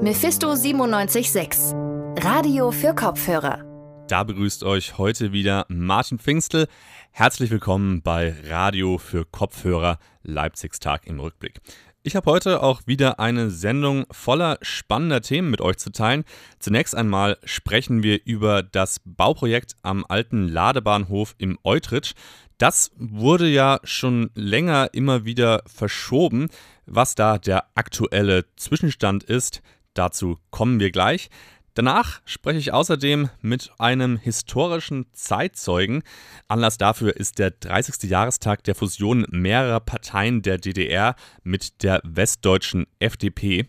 Mephisto 976. Radio für Kopfhörer. Da begrüßt euch heute wieder Martin Pfingstel. Herzlich willkommen bei Radio für Kopfhörer Leipzigs Tag im Rückblick. Ich habe heute auch wieder eine Sendung voller spannender Themen mit euch zu teilen. Zunächst einmal sprechen wir über das Bauprojekt am alten Ladebahnhof im Eutrich. Das wurde ja schon länger immer wieder verschoben. Was da der aktuelle Zwischenstand ist, Dazu kommen wir gleich. Danach spreche ich außerdem mit einem historischen Zeitzeugen. Anlass dafür ist der 30. Jahrestag der Fusion mehrerer Parteien der DDR mit der westdeutschen FDP.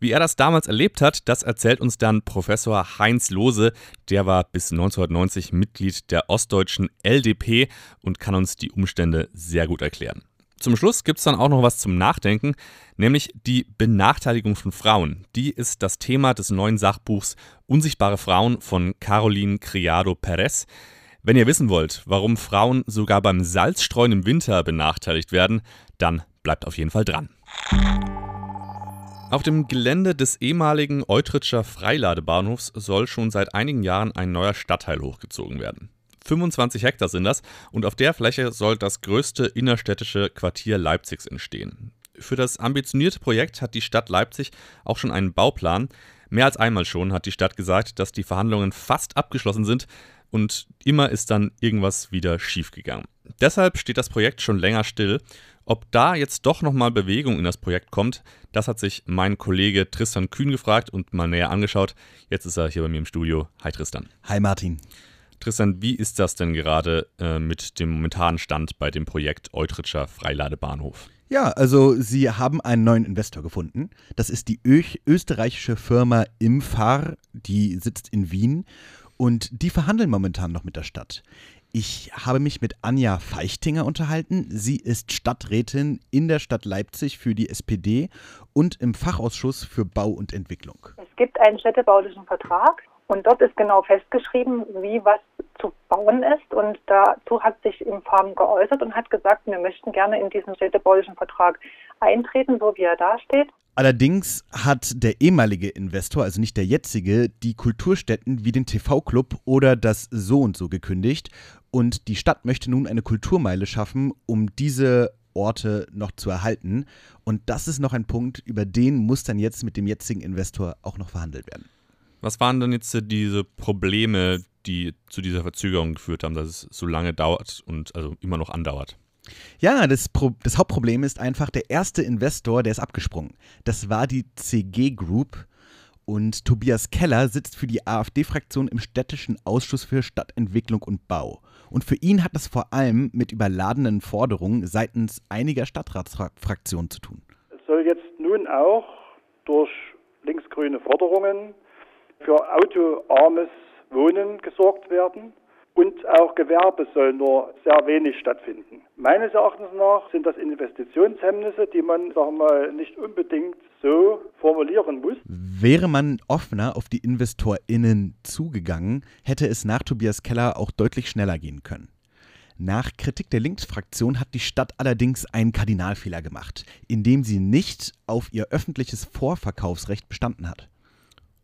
Wie er das damals erlebt hat, das erzählt uns dann Professor Heinz Lose. Der war bis 1990 Mitglied der ostdeutschen LDP und kann uns die Umstände sehr gut erklären. Zum Schluss gibt es dann auch noch was zum Nachdenken, nämlich die Benachteiligung von Frauen. Die ist das Thema des neuen Sachbuchs Unsichtbare Frauen von Caroline Criado Perez. Wenn ihr wissen wollt, warum Frauen sogar beim Salzstreuen im Winter benachteiligt werden, dann bleibt auf jeden Fall dran. Auf dem Gelände des ehemaligen Eutritscher Freiladebahnhofs soll schon seit einigen Jahren ein neuer Stadtteil hochgezogen werden. 25 Hektar sind das und auf der Fläche soll das größte innerstädtische Quartier Leipzigs entstehen. Für das ambitionierte Projekt hat die Stadt Leipzig auch schon einen Bauplan. Mehr als einmal schon hat die Stadt gesagt, dass die Verhandlungen fast abgeschlossen sind und immer ist dann irgendwas wieder schiefgegangen. Deshalb steht das Projekt schon länger still. Ob da jetzt doch nochmal Bewegung in das Projekt kommt, das hat sich mein Kollege Tristan Kühn gefragt und mal näher angeschaut. Jetzt ist er hier bei mir im Studio. Hi Tristan. Hi Martin. Tristan, wie ist das denn gerade äh, mit dem momentanen Stand bei dem Projekt Eutritscher Freiladebahnhof? Ja, also sie haben einen neuen Investor gefunden. Das ist die Ö österreichische Firma Imfar, die sitzt in Wien und die verhandeln momentan noch mit der Stadt. Ich habe mich mit Anja Feichtinger unterhalten. Sie ist Stadträtin in der Stadt Leipzig für die SPD und im Fachausschuss für Bau und Entwicklung. Es gibt einen städtebaulichen Vertrag und dort ist genau festgeschrieben, wie was zu bauen ist. Und dazu hat sich im Farm geäußert und hat gesagt, wir möchten gerne in diesen städtebaulichen Vertrag eintreten, so wie er da steht. Allerdings hat der ehemalige Investor, also nicht der jetzige, die Kulturstätten wie den TV-Club oder das So und So gekündigt. Und die Stadt möchte nun eine Kulturmeile schaffen, um diese Orte noch zu erhalten. Und das ist noch ein Punkt, über den muss dann jetzt mit dem jetzigen Investor auch noch verhandelt werden. Was waren denn jetzt diese Probleme, die zu dieser Verzögerung geführt haben, dass es so lange dauert und also immer noch andauert? Ja, das, Pro das Hauptproblem ist einfach, der erste Investor, der ist abgesprungen. Das war die CG Group. Und Tobias Keller sitzt für die AfD-Fraktion im städtischen Ausschuss für Stadtentwicklung und Bau. Und für ihn hat das vor allem mit überladenen Forderungen seitens einiger Stadtratsfraktionen zu tun. Es soll jetzt nun auch durch linksgrüne Forderungen für autoarmes Wohnen gesorgt werden und auch Gewerbe soll nur sehr wenig stattfinden. Meines Erachtens nach sind das Investitionshemmnisse, die man sagen wir mal, nicht unbedingt so formulieren muss. Wäre man offener auf die InvestorInnen zugegangen, hätte es nach Tobias Keller auch deutlich schneller gehen können. Nach Kritik der Linksfraktion hat die Stadt allerdings einen Kardinalfehler gemacht, indem sie nicht auf ihr öffentliches Vorverkaufsrecht bestanden hat.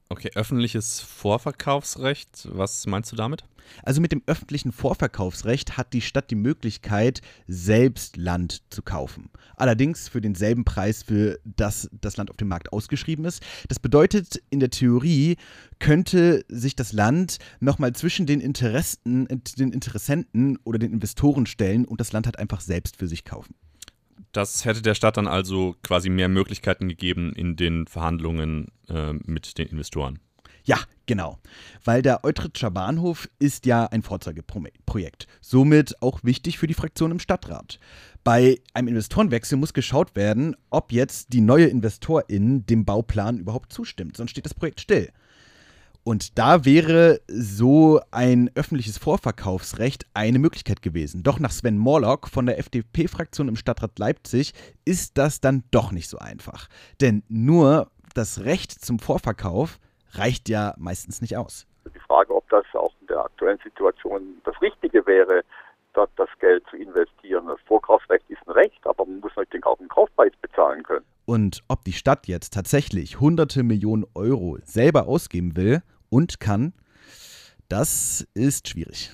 Okay, öffentliches Vorverkaufsrecht, was meinst du damit? Also mit dem öffentlichen Vorverkaufsrecht hat die Stadt die Möglichkeit, selbst Land zu kaufen. Allerdings für denselben Preis, für das das Land auf dem Markt ausgeschrieben ist. Das bedeutet, in der Theorie könnte sich das Land nochmal zwischen den Interessen, den Interessenten oder den Investoren stellen und das Land hat einfach selbst für sich kaufen. Das hätte der Stadt dann also quasi mehr Möglichkeiten gegeben in den Verhandlungen äh, mit den Investoren. Ja, genau. Weil der Eutritscher Bahnhof ist ja ein Vorzeigeprojekt. Somit auch wichtig für die Fraktion im Stadtrat. Bei einem Investorenwechsel muss geschaut werden, ob jetzt die neue Investorin dem Bauplan überhaupt zustimmt. Sonst steht das Projekt still. Und da wäre so ein öffentliches Vorverkaufsrecht eine Möglichkeit gewesen. Doch nach Sven Morlock von der FDP-Fraktion im Stadtrat Leipzig ist das dann doch nicht so einfach. Denn nur das Recht zum Vorverkauf reicht ja meistens nicht aus. Die Frage, ob das auch in der aktuellen Situation das Richtige wäre, Stadt das Geld zu investieren. Das Vorkaufsrecht ist ein Recht, aber man muss natürlich auch einen Kaufpreis bezahlen können. Und ob die Stadt jetzt tatsächlich hunderte Millionen Euro selber ausgeben will und kann, das ist schwierig.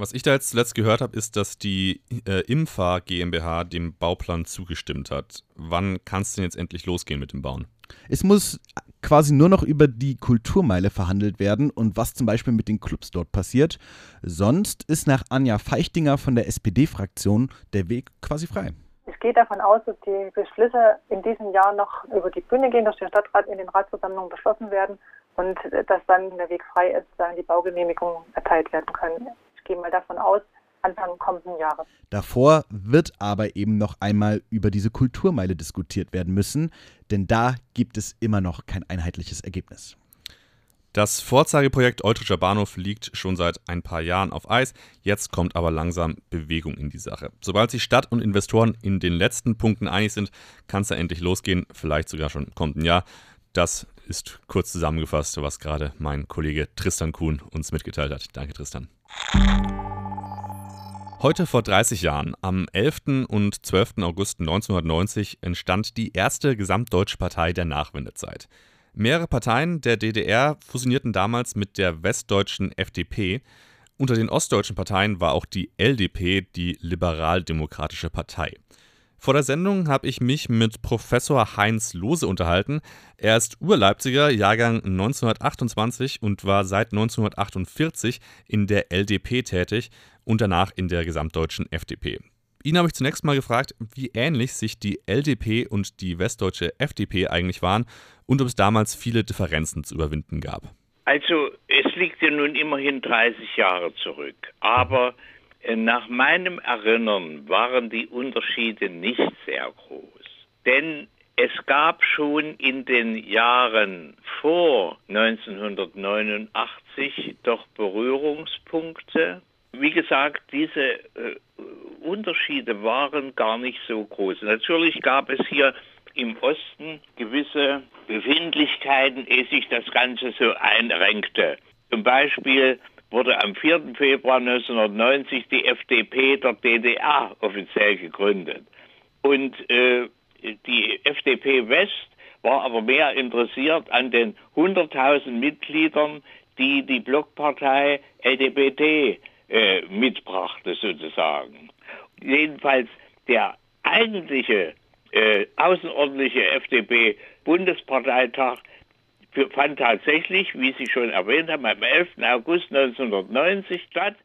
Was ich da jetzt zuletzt gehört habe, ist, dass die äh, Imfa GmbH dem Bauplan zugestimmt hat. Wann kann es denn jetzt endlich losgehen mit dem Bauen? Es muss quasi nur noch über die Kulturmeile verhandelt werden und was zum Beispiel mit den Clubs dort passiert. Sonst ist nach Anja Feichtinger von der SPD-Fraktion der Weg quasi frei. Ich gehe davon aus, dass die Beschlüsse in diesem Jahr noch über die Bühne gehen, dass der Stadtrat in den Ratsversammlungen beschlossen werden und dass dann der Weg frei ist, da die Baugenehmigungen erteilt werden können. Ich gehe mal davon aus, Anfang kommenden Jahres. Davor wird aber eben noch einmal über diese Kulturmeile diskutiert werden müssen, denn da gibt es immer noch kein einheitliches Ergebnis. Das Vorzeigeprojekt Eutrischer Bahnhof liegt schon seit ein paar Jahren auf Eis. Jetzt kommt aber langsam Bewegung in die Sache. Sobald sich Stadt und Investoren in den letzten Punkten einig sind, kann es ja endlich losgehen, vielleicht sogar schon im kommenden Jahr. Das ist kurz zusammengefasst, was gerade mein Kollege Tristan Kuhn uns mitgeteilt hat. Danke, Tristan. Heute vor 30 Jahren, am 11. und 12. August 1990, entstand die erste gesamtdeutsche Partei der Nachwendezeit. Mehrere Parteien der DDR fusionierten damals mit der westdeutschen FDP. Unter den ostdeutschen Parteien war auch die LDP, die Liberaldemokratische Partei. Vor der Sendung habe ich mich mit Professor Heinz Lose unterhalten. Er ist Urleipziger, Jahrgang 1928 und war seit 1948 in der LDP tätig und danach in der gesamtdeutschen FDP. Ihn habe ich zunächst mal gefragt, wie ähnlich sich die LDP und die westdeutsche FDP eigentlich waren und ob es damals viele Differenzen zu überwinden gab. Also es liegt ja nun immerhin 30 Jahre zurück, aber nach meinem Erinnern waren die Unterschiede nicht sehr groß. Denn es gab schon in den Jahren vor 1989 doch Berührungspunkte wie gesagt, diese äh, Unterschiede waren gar nicht so groß. Natürlich gab es hier im Osten gewisse Befindlichkeiten, ehe sich das Ganze so einrenkte. Zum Beispiel wurde am 4. Februar 1990 die FDP der DDR offiziell gegründet. Und äh, die FDP West war aber mehr interessiert an den 100.000 Mitgliedern, die die Blockpartei LDPD äh, mitbrachte sozusagen. Jedenfalls der eigentliche äh, außerordentliche FDP-Bundesparteitag fand tatsächlich, wie Sie schon erwähnt haben, am 11. August 1990 statt,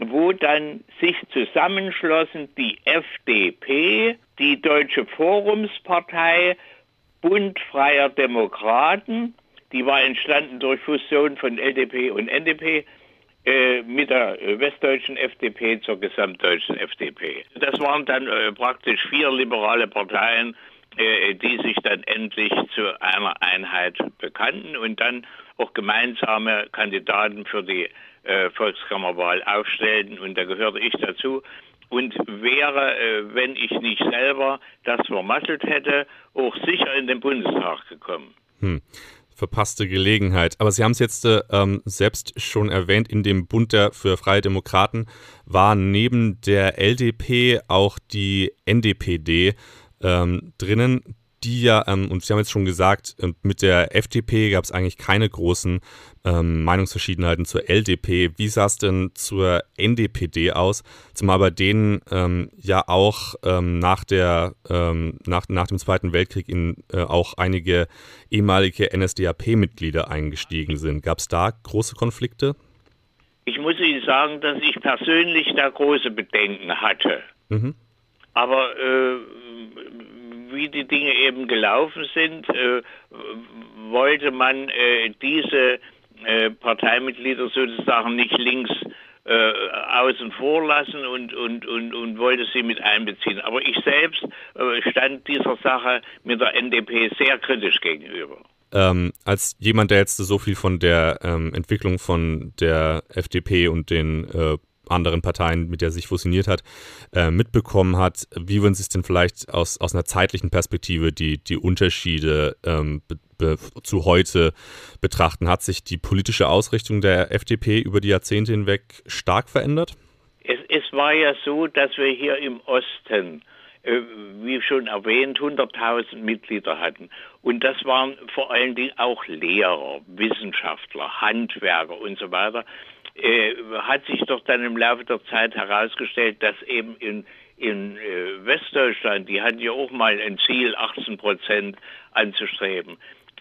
wo dann sich zusammenschlossen die FDP, die Deutsche Forumspartei, Bund freier Demokraten, die war entstanden durch Fusion von LDP und NDP, äh, mit der westdeutschen FDP zur gesamtdeutschen FDP. Das waren dann äh, praktisch vier liberale Parteien, die sich dann endlich zu einer Einheit bekannten und dann auch gemeinsame Kandidaten für die äh, Volkskammerwahl aufstellten und da gehörte ich dazu und wäre, äh, wenn ich nicht selber das vermasselt hätte, auch sicher in den Bundestag gekommen. Hm verpasste Gelegenheit. Aber Sie haben es jetzt äh, ähm, selbst schon erwähnt, in dem Bund der für Freie Demokraten war neben der LDP auch die NDPD ähm, drinnen die ja, ähm, und Sie haben jetzt schon gesagt, äh, mit der FDP gab es eigentlich keine großen ähm, Meinungsverschiedenheiten zur LDP. Wie sah es denn zur NDPD aus? Zumal bei denen ähm, ja auch ähm, nach, der, ähm, nach, nach dem Zweiten Weltkrieg in, äh, auch einige ehemalige NSDAP-Mitglieder eingestiegen sind. Gab es da große Konflikte? Ich muss Ihnen sagen, dass ich persönlich da große Bedenken hatte. Mhm. Aber äh, wie die Dinge eben gelaufen sind, äh, wollte man äh, diese äh, Parteimitglieder sozusagen nicht links äh, außen vor lassen und, und, und, und wollte sie mit einbeziehen. Aber ich selbst äh, stand dieser Sache mit der NDP sehr kritisch gegenüber. Ähm, als jemand, der jetzt so viel von der ähm, Entwicklung von der FDP und den anderen Parteien, mit der sich fusioniert hat, äh, mitbekommen hat. Wie würden Sie es denn vielleicht aus, aus einer zeitlichen Perspektive die, die Unterschiede ähm, be, be, zu heute betrachten? Hat sich die politische Ausrichtung der FDP über die Jahrzehnte hinweg stark verändert? Es, es war ja so, dass wir hier im Osten äh, wie schon erwähnt, 100.000 Mitglieder hatten. Und das waren vor allen Dingen auch Lehrer, Wissenschaftler, Handwerker und so weiter. Äh, hat sich doch dann im Laufe der Zeit herausgestellt, dass eben in, in äh, Westdeutschland, die hatten ja auch mal ein Ziel, 18 Prozent anzustreben.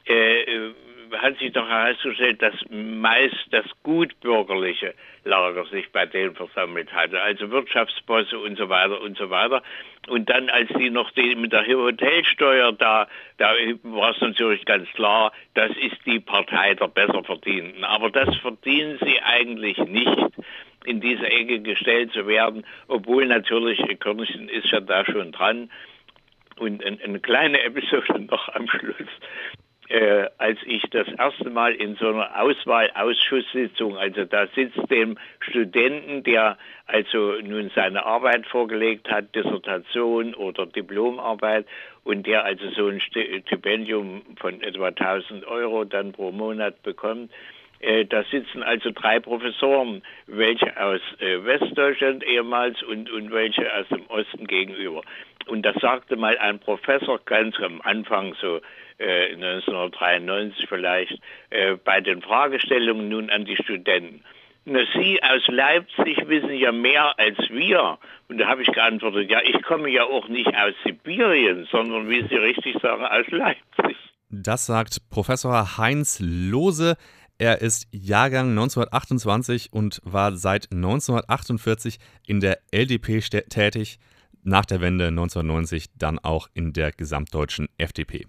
Äh, äh hat sich doch herausgestellt, dass meist das gutbürgerliche Lager sich bei denen versammelt hatte, also Wirtschaftsbosse und so weiter und so weiter. Und dann, als die noch die, mit der Hotelsteuer da, da war es natürlich ganz klar, das ist die Partei der Besserverdienenden. Aber das verdienen sie eigentlich nicht in diese Ecke gestellt zu werden, obwohl natürlich Körnchen ist ja da schon dran. Und eine kleine Episode noch am Schluss äh, als ich das erste Mal in so einer Auswahlausschusssitzung, also da sitzt dem Studenten, der also nun seine Arbeit vorgelegt hat, Dissertation oder Diplomarbeit, und der also so ein Stipendium von etwa 1000 Euro dann pro Monat bekommt, da sitzen also drei Professoren, welche aus äh, Westdeutschland ehemals und, und welche aus dem Osten gegenüber. Und da sagte mal ein Professor ganz am Anfang so, 1993 äh, vielleicht, äh, bei den Fragestellungen nun an die Studenten. Na, Sie aus Leipzig wissen ja mehr als wir. Und da habe ich geantwortet, ja, ich komme ja auch nicht aus Sibirien, sondern, wie Sie richtig sagen, aus Leipzig. Das sagt Professor Heinz Lose. Er ist Jahrgang 1928 und war seit 1948 in der LDP tätig nach der Wende 1990 dann auch in der gesamtdeutschen FDP.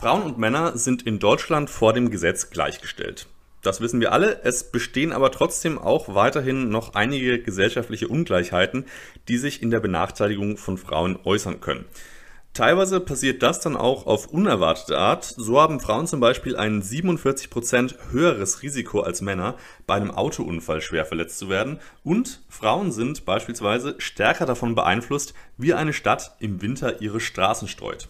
Frauen und Männer sind in Deutschland vor dem Gesetz gleichgestellt. Das wissen wir alle, es bestehen aber trotzdem auch weiterhin noch einige gesellschaftliche Ungleichheiten, die sich in der Benachteiligung von Frauen äußern können. Teilweise passiert das dann auch auf unerwartete Art. So haben Frauen zum Beispiel ein 47% höheres Risiko als Männer, bei einem Autounfall schwer verletzt zu werden. Und Frauen sind beispielsweise stärker davon beeinflusst, wie eine Stadt im Winter ihre Straßen streut.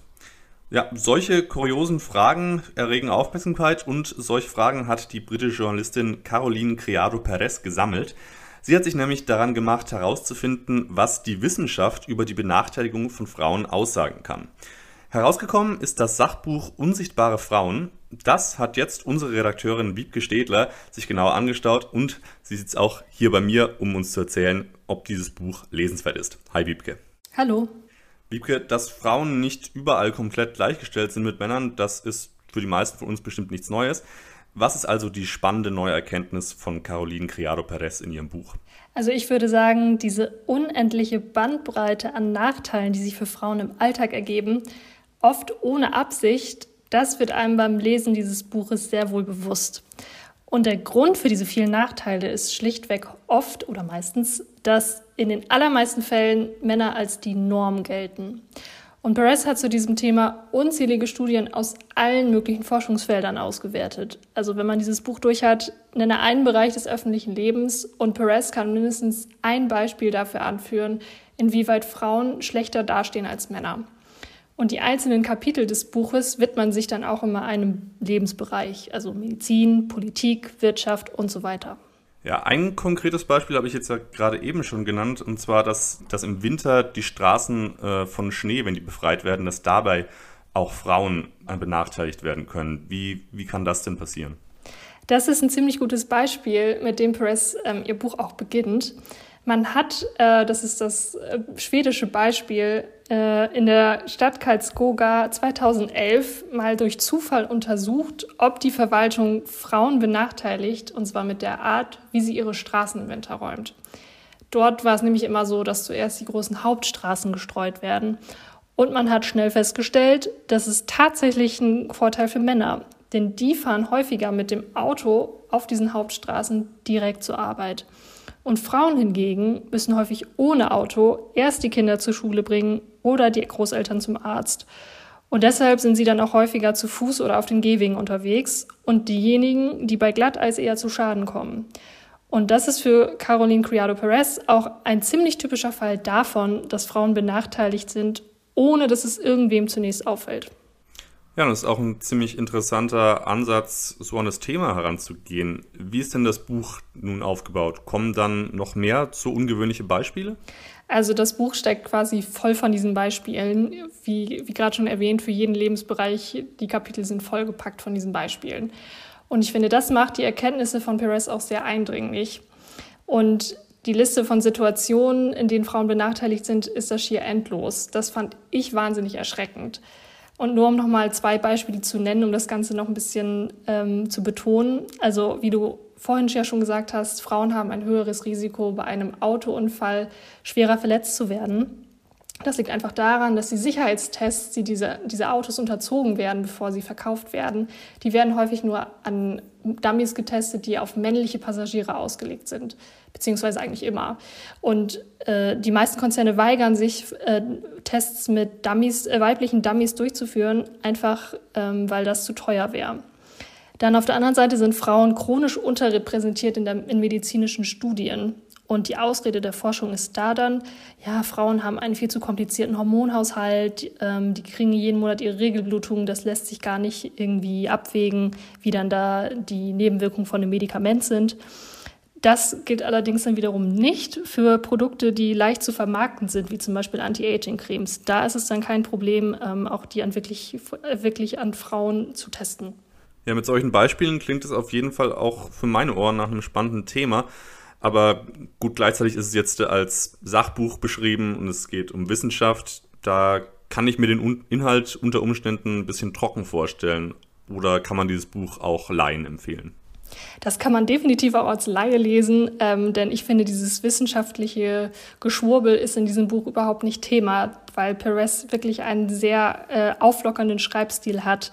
Ja, solche kuriosen Fragen erregen Aufmerksamkeit und solche Fragen hat die britische Journalistin Caroline Criado Perez gesammelt. Sie hat sich nämlich daran gemacht, herauszufinden, was die Wissenschaft über die Benachteiligung von Frauen aussagen kann. Herausgekommen ist das Sachbuch Unsichtbare Frauen. Das hat jetzt unsere Redakteurin Wiebke Stedler sich genauer angestaut und sie sitzt auch hier bei mir, um uns zu erzählen, ob dieses Buch lesenswert ist. Hi Wiebke. Hallo. Wiebke, dass Frauen nicht überall komplett gleichgestellt sind mit Männern, das ist für die meisten von uns bestimmt nichts Neues. Was ist also die spannende neue Erkenntnis von Caroline Criado Perez in ihrem Buch? Also ich würde sagen, diese unendliche Bandbreite an Nachteilen, die sich für Frauen im Alltag ergeben, oft ohne Absicht, das wird einem beim Lesen dieses Buches sehr wohl bewusst. Und der Grund für diese vielen Nachteile ist schlichtweg oft oder meistens, dass in den allermeisten Fällen Männer als die Norm gelten. Und Perez hat zu diesem Thema unzählige Studien aus allen möglichen Forschungsfeldern ausgewertet. Also wenn man dieses Buch durch hat, nenne einen Bereich des öffentlichen Lebens und Perez kann mindestens ein Beispiel dafür anführen, inwieweit Frauen schlechter dastehen als Männer. Und die einzelnen Kapitel des Buches widmen sich dann auch immer einem Lebensbereich, also Medizin, Politik, Wirtschaft und so weiter. Ja, ein konkretes Beispiel habe ich jetzt ja gerade eben schon genannt, und zwar, dass, dass im Winter die Straßen äh, von Schnee, wenn die befreit werden, dass dabei auch Frauen benachteiligt werden können. Wie, wie kann das denn passieren? Das ist ein ziemlich gutes Beispiel, mit dem Perez ähm, ihr Buch auch beginnt. Man hat, äh, das ist das äh, schwedische Beispiel, äh, in der Stadt Karlskoga 2011 mal durch Zufall untersucht, ob die Verwaltung Frauen benachteiligt, und zwar mit der Art, wie sie ihre Straßeninventar räumt. Dort war es nämlich immer so, dass zuerst die großen Hauptstraßen gestreut werden. Und man hat schnell festgestellt, das ist tatsächlich ein Vorteil für Männer, denn die fahren häufiger mit dem Auto auf diesen Hauptstraßen direkt zur Arbeit. Und Frauen hingegen müssen häufig ohne Auto erst die Kinder zur Schule bringen oder die Großeltern zum Arzt. Und deshalb sind sie dann auch häufiger zu Fuß oder auf den Gehwegen unterwegs und diejenigen, die bei Glatteis eher zu Schaden kommen. Und das ist für Caroline Criado Perez auch ein ziemlich typischer Fall davon, dass Frauen benachteiligt sind, ohne dass es irgendwem zunächst auffällt. Ja, das ist auch ein ziemlich interessanter Ansatz, so an das Thema heranzugehen. Wie ist denn das Buch nun aufgebaut? Kommen dann noch mehr so ungewöhnliche Beispiele? Also das Buch steckt quasi voll von diesen Beispielen. Wie, wie gerade schon erwähnt, für jeden Lebensbereich, die Kapitel sind vollgepackt von diesen Beispielen. Und ich finde, das macht die Erkenntnisse von Perez auch sehr eindringlich. Und die Liste von Situationen, in denen Frauen benachteiligt sind, ist da schier endlos. Das fand ich wahnsinnig erschreckend. Und nur um nochmal zwei Beispiele zu nennen, um das Ganze noch ein bisschen ähm, zu betonen. Also wie du vorhin ja schon gesagt hast, Frauen haben ein höheres Risiko, bei einem Autounfall schwerer verletzt zu werden. Das liegt einfach daran, dass die Sicherheitstests, die diese, diese Autos unterzogen werden, bevor sie verkauft werden, die werden häufig nur an Dummies getestet, die auf männliche Passagiere ausgelegt sind, beziehungsweise eigentlich immer. Und äh, die meisten Konzerne weigern sich, äh, Tests mit Dummies, äh, weiblichen Dummies durchzuführen, einfach ähm, weil das zu teuer wäre. Dann auf der anderen Seite sind Frauen chronisch unterrepräsentiert in, der, in medizinischen Studien. Und die Ausrede der Forschung ist da dann, ja, Frauen haben einen viel zu komplizierten Hormonhaushalt, ähm, die kriegen jeden Monat ihre Regelblutung, das lässt sich gar nicht irgendwie abwägen, wie dann da die Nebenwirkungen von dem Medikament sind. Das gilt allerdings dann wiederum nicht für Produkte, die leicht zu vermarkten sind, wie zum Beispiel Anti-Aging-Cremes. Da ist es dann kein Problem, ähm, auch die an wirklich, wirklich an Frauen zu testen. Ja, mit solchen Beispielen klingt es auf jeden Fall auch für meine Ohren nach einem spannenden Thema. Aber gut, gleichzeitig ist es jetzt als Sachbuch beschrieben und es geht um Wissenschaft. Da kann ich mir den Inhalt unter Umständen ein bisschen trocken vorstellen. Oder kann man dieses Buch auch Laien empfehlen? Das kann man definitiv auch als Laie lesen, ähm, denn ich finde, dieses wissenschaftliche Geschwurbel ist in diesem Buch überhaupt nicht Thema, weil Perez wirklich einen sehr äh, auflockernden Schreibstil hat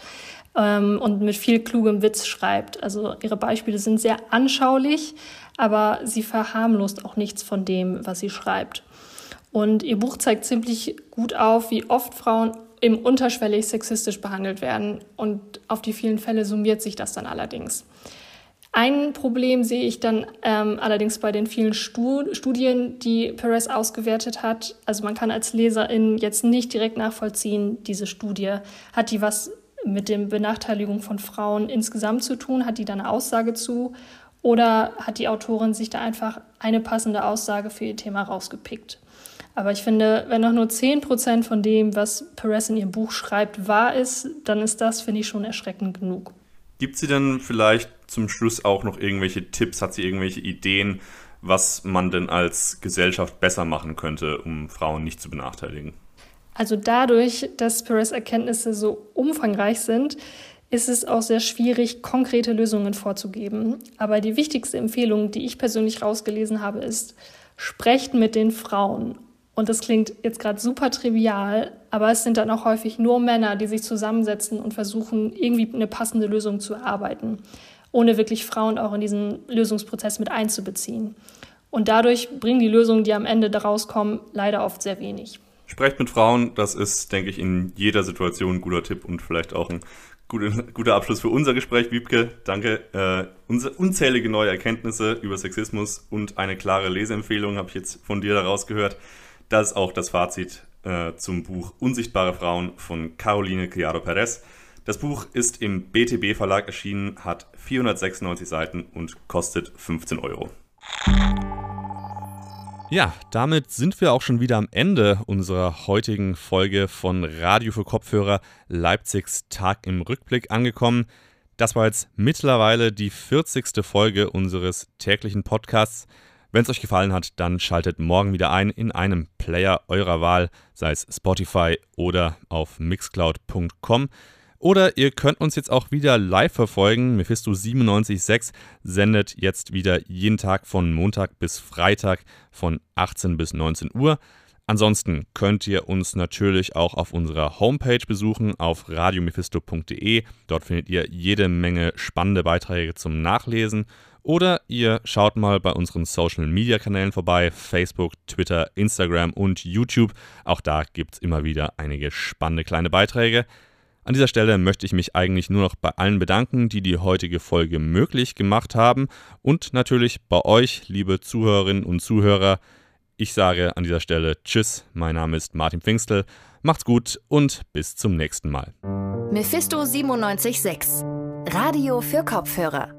ähm, und mit viel klugem Witz schreibt. Also ihre Beispiele sind sehr anschaulich, aber sie verharmlost auch nichts von dem, was sie schreibt. Und ihr Buch zeigt ziemlich gut auf, wie oft Frauen im unterschwellig sexistisch behandelt werden. Und auf die vielen Fälle summiert sich das dann allerdings. Ein Problem sehe ich dann ähm, allerdings bei den vielen Studien, die Perez ausgewertet hat. Also man kann als Leserin jetzt nicht direkt nachvollziehen, diese Studie, hat die was mit der Benachteiligung von Frauen insgesamt zu tun? Hat die da eine Aussage zu? Oder hat die Autorin sich da einfach eine passende Aussage für ihr Thema rausgepickt? Aber ich finde, wenn auch nur 10 Prozent von dem, was Perez in ihrem Buch schreibt, wahr ist, dann ist das, finde ich, schon erschreckend genug. Gibt sie denn vielleicht zum Schluss auch noch irgendwelche Tipps? Hat sie irgendwelche Ideen, was man denn als Gesellschaft besser machen könnte, um Frauen nicht zu benachteiligen? Also dadurch, dass Perez Erkenntnisse so umfangreich sind, ist es auch sehr schwierig, konkrete Lösungen vorzugeben. Aber die wichtigste Empfehlung, die ich persönlich rausgelesen habe, ist, sprecht mit den Frauen. Und das klingt jetzt gerade super trivial, aber es sind dann auch häufig nur Männer, die sich zusammensetzen und versuchen, irgendwie eine passende Lösung zu erarbeiten, ohne wirklich Frauen auch in diesen Lösungsprozess mit einzubeziehen. Und dadurch bringen die Lösungen, die am Ende daraus kommen, leider oft sehr wenig. Sprecht mit Frauen, das ist, denke ich, in jeder Situation ein guter Tipp und vielleicht auch ein guter, Abschluss für unser Gespräch. Wiebke, danke. Äh, unzählige neue Erkenntnisse über Sexismus und eine klare Leseempfehlung habe ich jetzt von dir daraus gehört. Das ist auch das Fazit äh, zum Buch Unsichtbare Frauen von Caroline Criado Perez. Das Buch ist im BTB Verlag erschienen, hat 496 Seiten und kostet 15 Euro. Ja, damit sind wir auch schon wieder am Ende unserer heutigen Folge von Radio für Kopfhörer Leipzigs Tag im Rückblick angekommen. Das war jetzt mittlerweile die 40. Folge unseres täglichen Podcasts. Wenn es euch gefallen hat, dann schaltet morgen wieder ein in einem Player eurer Wahl, sei es Spotify oder auf mixcloud.com. Oder ihr könnt uns jetzt auch wieder live verfolgen. Mephisto 976 sendet jetzt wieder jeden Tag von Montag bis Freitag von 18 bis 19 Uhr. Ansonsten könnt ihr uns natürlich auch auf unserer Homepage besuchen, auf radiomephisto.de. Dort findet ihr jede Menge spannende Beiträge zum Nachlesen. Oder ihr schaut mal bei unseren Social Media Kanälen vorbei: Facebook, Twitter, Instagram und YouTube. Auch da gibt es immer wieder einige spannende kleine Beiträge. An dieser Stelle möchte ich mich eigentlich nur noch bei allen bedanken, die die heutige Folge möglich gemacht haben und natürlich bei euch, liebe Zuhörerinnen und Zuhörer. Ich sage an dieser Stelle Tschüss, mein Name ist Martin Pfingstel, macht's gut und bis zum nächsten Mal. Mephisto 976. Radio für Kopfhörer.